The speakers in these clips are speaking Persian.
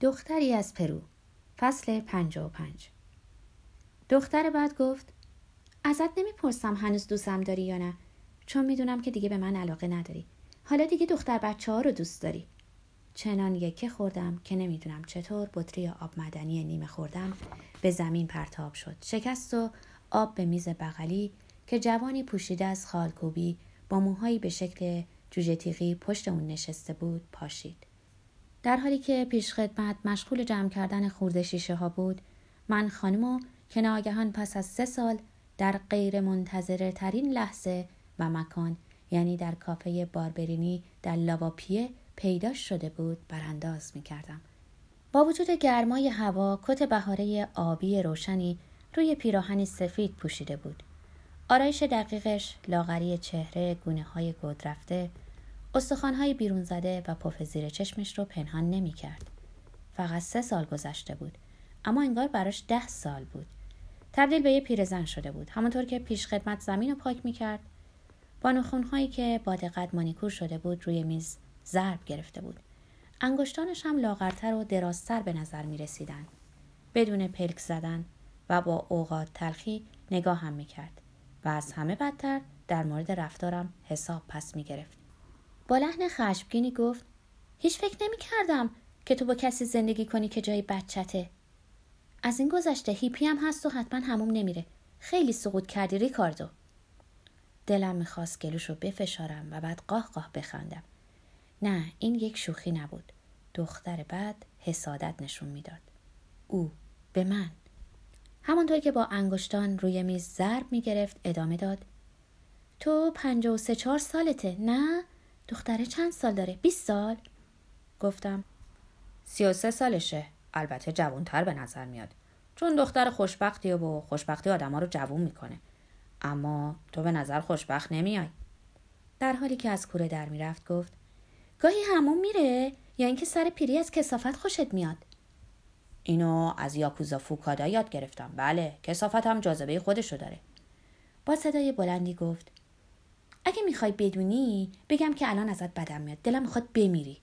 دختری از پرو. فصل پنج و پنج. دختر بعد گفت ازت نمی‌پرسم هنوز دوستم داری یا نه. چون می‌دونم که دیگه به من علاقه نداری. حالا دیگه دختر بچه ها رو دوست داری. چنان یکه خوردم که نمی‌دونم چطور بطری آب مدنی نیمه خوردم به زمین پرتاب شد. شکست و آب به میز بغلی که جوانی پوشیده از خالکوبی با موهایی به شکل جوجه تیغی پشت اون نشسته بود پاشید. در حالی که پیشخدمت مشغول جمع کردن خورده شیشه ها بود من خانمو که ناگهان پس از سه سال در غیر منتظره ترین لحظه و مکان یعنی در کافه باربرینی در لاواپیه پیدا شده بود برانداز می کردم. با وجود گرمای هوا کت بهاره آبی روشنی روی پیراهنی سفید پوشیده بود. آرایش دقیقش لاغری چهره گونه های گود رفته استخوانهای بیرون زده و پف زیر چشمش رو پنهان نمی کرد. فقط سه سال گذشته بود اما انگار براش ده سال بود. تبدیل به یه پیرزن شده بود همونطور که پیش خدمت زمین رو پاک می کرد با نخونهایی که با دقت مانیکور شده بود روی میز ضرب گرفته بود. انگشتانش هم لاغرتر و درازتر به نظر می رسیدن. بدون پلک زدن و با اوقات تلخی نگاه هم می کرد و از همه بدتر در مورد رفتارم حساب پس می گرفت. با لحن خشمگینی گفت هیچ فکر نمی کردم که تو با کسی زندگی کنی که جای بچته. از این گذشته هیپی هم هست و حتما هموم نمیره. خیلی سقوط کردی ریکاردو. دلم می‌خواست گلوش رو بفشارم و بعد قاه قاه بخندم. نه این یک شوخی نبود. دختر بعد حسادت نشون می‌داد. او به من. همانطور که با انگشتان روی میز ضرب می‌گرفت ادامه داد. تو پنج و سه چهار سالته نه؟ دختره چند سال داره؟ 20 سال؟ گفتم. سی و سه سالشه. البته جوانتر به نظر میاد. چون دختر خوشبختی و خوشبختی آدما رو جوون می‌کنه. اما تو به نظر خوشبخت نمیای. در حالی که از کوره در می‌رفت گفت گاهی همون میره یا اینکه سر پیری از کسافت خوشت میاد. اینو از یاکوزا فوکادا یاد گرفتم. بله کسافت هم جاذبه خودشو داره. با صدای بلندی گفت اگه می‌خوای بدونی بگم که الان ازت بدم میاد. دلم می‌خواد بمیری.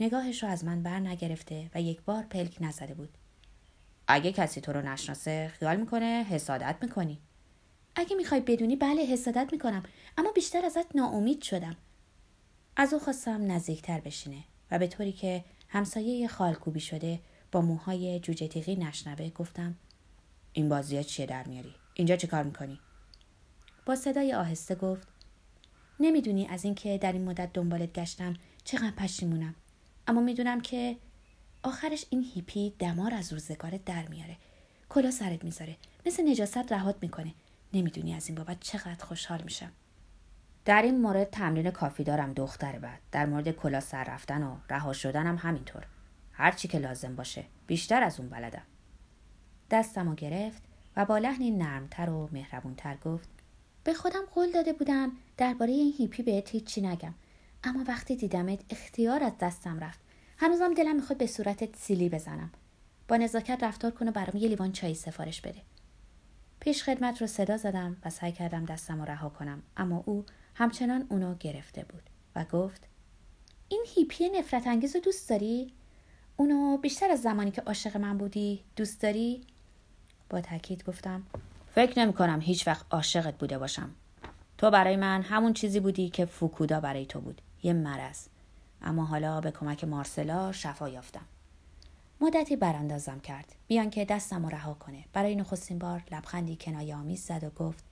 نگاهش رو از من بر نگرفته و یک بار پلک نزده بود. اگه کسی تو رو نشناسه خیال می‌کنه حسادت می‌کنی. اگه می‌خوای بدونی بله حسادت می‌کنم. اما بیشتر ازت ناامید شدم. از او خواستم نزدیکتر بشینه و به طوری که همسایه خالکوبی شده با موهای جوجه تیغی نشنوه گفتم این بازی چیه در میاری؟ اینجا چه کار می‌کنی? با صدای آهسته گفت نمی‌دونی از اینکه در این مدت دنبالت گشتم. چقدر پشیمونم. اما می‌دونم که آخرش این هیپی دمار از روزگارت در میاره. کلا سرت می‌ذاره. مثل نجاست رهات می‌کنه. نمی‌دونی از این بابت چقدر خوشحال میشم. در این مورد تمرین کافی دارم دختر بعد. در مورد کلا سر رفتن و رها شدنم همینطور. هر چی که لازم باشه. بیشتر از اون بلدم. دستمو گرفت و با لحنی نرمتر و مهربونتر گفت به خودم قول داده بودم درباره این هیپی بهت هیچی نگم. اما وقتی دیدمت اختیار از دستم رفت. هنوزم دلم می‌خواد به صورتت سیلی بزنم. با نزاکت رفتار کنه برام یه لیوان چای سفارش بده. پیش خدمت رو صدا زدم و سعی کردم دستم رو رها کنم. اما او همچنان اونو گرفته بود و گفت این هیپی نفرت انگیز رو دوست داری؟ اونو بیشتر از زمانی که عاشق من بودی دوست داری؟ با تاکید گفتم فکر نمی کنم هیچ وقت عاشقت بوده باشم. تو برای من همون چیزی بودی که فوکودا برای تو بود. یه مرض. اما حالا به کمک مارسلا شفا یافتم. مدتی براندازم کرد. بیان که دستم رها کنه. برای نخستین بار لبخندی کنایه آمیز زد و گفت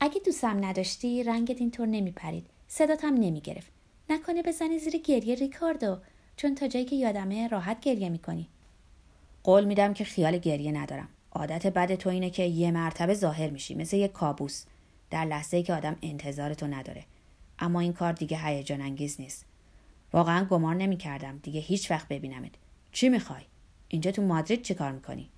اگه دوستم نداشتی رنگت اینطور نمی پرید. صداتم نمی گرفت. نکنه بزنی زیر گریه ریکاردو چون تا جایی که یادمه راحت گریه می‌کنی. قول میدم که خیال گریه ندارم. عادت بد تو اینه که یه مرتبه ظاهر میشی مثل یه کابوس. در لحظه ای که آدم انتظار تو نداره. اما این کار دیگه هیجان انگیز نیست. واقعا گمان نمی‌کردم. دیگه هیچ وقت ببینمت. چی می‌خوای؟ اینجا تو مادرید چی کار می‌کنی؟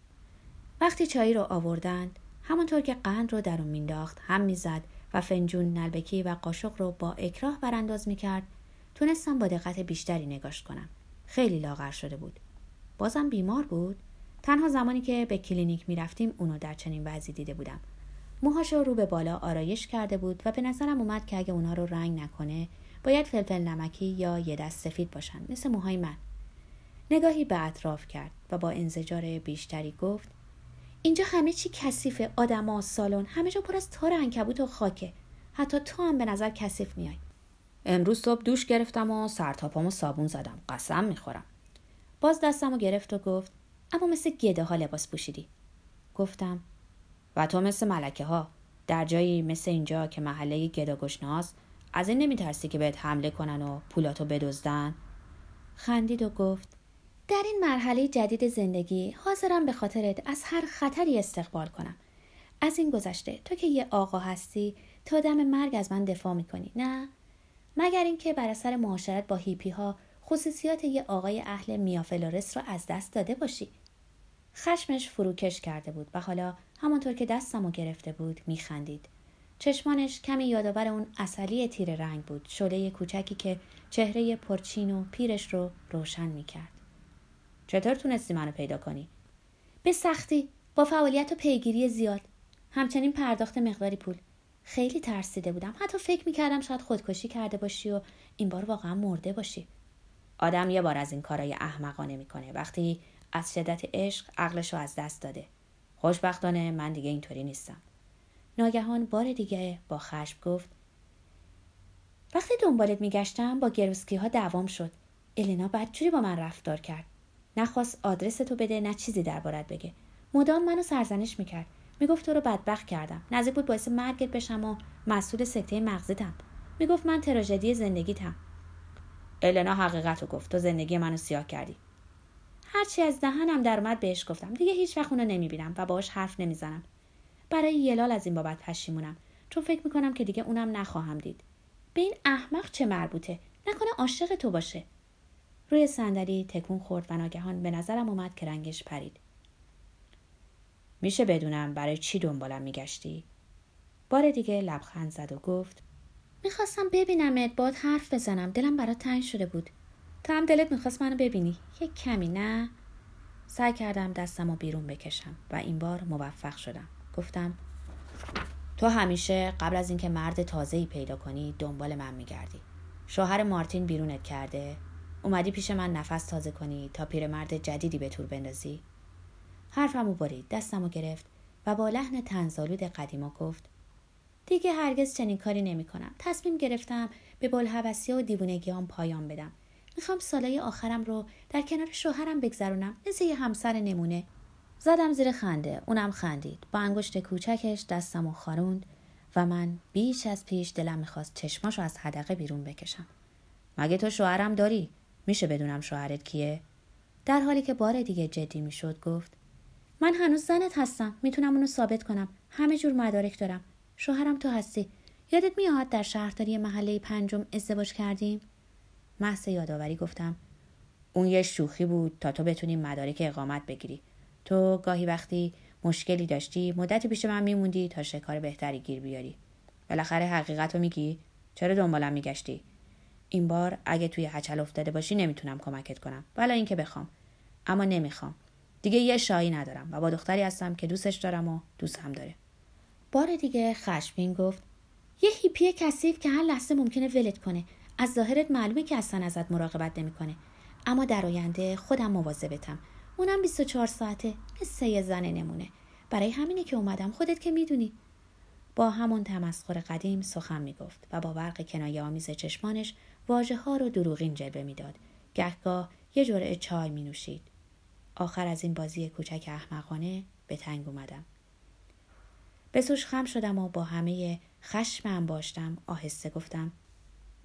وقتی چایی رو آوردند همونطور که قند رو در اون مینداخت هم می‌زد و فنجون نلبکی و قاشق رو با اکراه برانداز می‌کرد تونستم با دقت بیشتری نگاش کنم. خیلی لاغر شده بود. بازم بیمار بود؟ تنها زمانی که به کلینیک می‌رفتیم اونو در چنین وضعی دیده بودم. موهاش رو به بالا آرایش کرده بود و به نظرم اومد که اگه اونا رو رنگ نکنه باید فلفل نمکی یا یه دست سفید باشن مثل موهای من. نگاهی به اطراف کرد و با انزجار بیشتری گفت اینجا همه چی کثیفه آدما سالن همه جا پر از تار انکبوت و خاکه. حتی تو هم به نظر کثیف میای. امروز صبح دوش گرفتم و سرتاپامو صابون زدم. قسم می‌خورم. باز دستمو گرفت و گفت اما مثل گده ها لباس پوشیدی. گفتم و تو مثل ملکه ها در جایی مثل اینجا که محله گدا گشناست از این نمیترسی که بهت حمله کنن و پولاتو بدزدن؟ خندید و گفت در این مرحله جدید زندگی حاضرم به خاطرت از هر خطری استقبال کنم. از این گذشته تو که یه آقا هستی تا دم مرگ از من دفاع می‌کنی نه؟ مگر اینکه بر اثر معاشرت با هیپی ها خصوصیات یه آقای اهل میافلورس را از دست داده باشی؟ خشمش فروکش کرده بود و حالا همانطور که دستمو گرفته بود میخندید. چشمانش کمی یادآور اون اصلی تیر رنگ بود شله کوچکی که چهره پرچین و پیرش رو روشن می‌کرد. چطور تونستی منو پیدا کنی؟ به سختی با فعالیت و پیگیری زیاد. همچنین پرداخت مقداری پول. خیلی ترسیده بودم. حتی فکر می‌کردم شاید خودکشی کرده باشی و این بار واقعا مرده باشی. آدم یه بار از این کارای احمقانه می‌کنه. وقتی از شدت عشق عقلش رو از دست داده. خوشبختانه من دیگه اینطوری نیستم. ناگهان بار دیگه با خشم گفت وقتی دنبالت میگشتم با گروسکی ها دوام شد. النا بدجوری با من رفتار کرد. نخواست آدرس تو بده نه چیزی دربارت بگه. مدام منو سرزنش می‌کرد. می‌گفت تو رو بدبخت کردم. نزدیک بود باعث مرگت بشم و مسئول سکته مغزتم. می‌گفت من تراژدی زندگیتم. النا حقیقت رو گفت. تو زندگی منو سیاه کردی. هرچی از دهنم در اومد بهش گفتم. دیگه هیچ وقت اونو نمی‌بینم و باهاش حرف نمی‌زنم. برای یلال از این بابت پشیمونم. چون فکر می‌کنم که دیگه اونم نخواهم دید. به این احمق چه مربوطه؟ نکنه عاشق تو باشه. روی صندلی تکون خورد و ناگهان به نظرم اومد که رنگش پرید. میشه بدونم برای چی دنبالم میگشتی؟ بار دیگه لبخند زد و گفت می‌خواستم ببینمت باد حرف بزنم. دلم برات تنگ شده بود. تو هم دلت می‌خواست منو ببینی. یک کمی نه؟ سعی کردم دستم رو بیرون بکشم و این بار موفق شدم. گفتم تو همیشه قبل از اینکه مرد تازه‌ای پیدا کنی دنبال من میگردی. شوهر مارتین بیرونت کرده. اومدی پیش من نفس تازه کنی تا پیرمرد جدیدی به طور بندازی. حرفمو برید دستمو گرفت و با لحن تنزالود قدیما گفت دیگه هرگز چنین کاری نمی کنم. تصمیم گرفتم به بلحوثی و دیوونگیام پایان بدم. می‌خوام سالای آخرم رو در کنار شوهرم بگذرونم مثل یه همسر نمونه. زدم زیر خنده. اونم خندید. با انگشت کوچکش دستم و خاروند و من بیش از پیش دلم می‌خواست چشماشو از حدقه بیرون بکشم. مگه تو شوهرم داری؟ میشه بدونم شوهرت کیه؟ در حالی که بار دیگه جدی می‌شد گفت من هنوز زنت هستم می‌تونم اونو ثابت کنم همه جور مدارک دارم شوهرم تو هستی یادت میاد در شهرداری محله پنجم ازدواج کردیم محض یادآوری گفتم. اون یه شوخی بود تا تو بتونی مدارک اقامت بگیری. تو گاهی وقتی مشکلی داشتی مدتی پیش من میموندی تا شکار بهتری گیر بیاری. بالاخره حقیقت رو میگی. چرا دنبالم میگشتی؟ این بار اگه توی هچل افتاده باشی نمی‌تونم کمکت کنم. ولی اینکه بخوام. اما نمی‌خوام. دیگه یه شایی ندارم و با دختری هستم که دوستش دارم و دوستم داره. بار دیگه خشمین گفت یه هیپی کثیف که هر لحظه ممکنه ولت کنه. از ظاهرت معلومه که اصلا ازت مراقبت نمی‌کنه. اما در آینده خودم مواظبتم. اونم 24 ساعته مثل یه زن نمونه. برای همینه که اومدم خودت که می‌دونی. با همون تمسخر قدیم سخن می‌گفت و با برق کنایه آمیز چشمانش واژه ها رو دروغین جلوه می‌داد. گهگاه یه جرعه چای می نوشید. آخر از این بازی کوچک احمقانه به تنگ اومدم. به سوش خم شدم و با همه خشم باشتم آهسته گفتم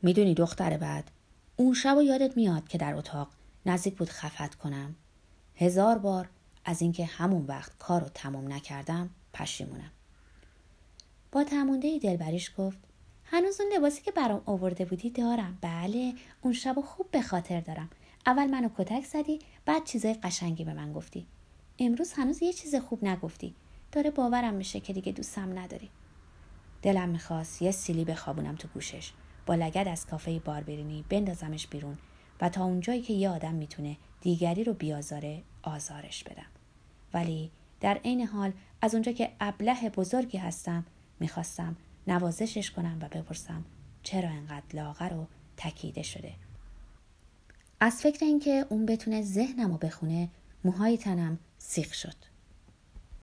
می‌دونی دختر بعد اون شب و یادت میاد که در اتاق نزدیک بود خفت کنم. هزار بار از اینکه همون وقت کار رو تمام نکردم پشیمونم. با تمونده دلبریش گفت هنوز اون لباسی که برام آورده بودی دارم. بله اون شب خوب به خاطر دارم. اول منو کتک زدی بعد چیزای قشنگی به من گفتی. امروز هنوز یه چیز خوب نگفتی. داره باورم میشه که دیگه دوستم نداری. دلم می‌خواست یه سیلی بخوابونم تو گوشش. با لگد از کافه باربرینی بندازمش بیرون و تا اونجایی که یه آدم می‌تونه دیگری رو بیازاره آزارش بدم. ولی در عین حال از اونجا که ابله بزرگی هستم می‌خواستم نوازشش کنم و بپرسم چرا انقدر لاغر و تکیده شده. از فکر اینکه اون بتونه ذهنم رو بخونه موهای تنم سیخ شد.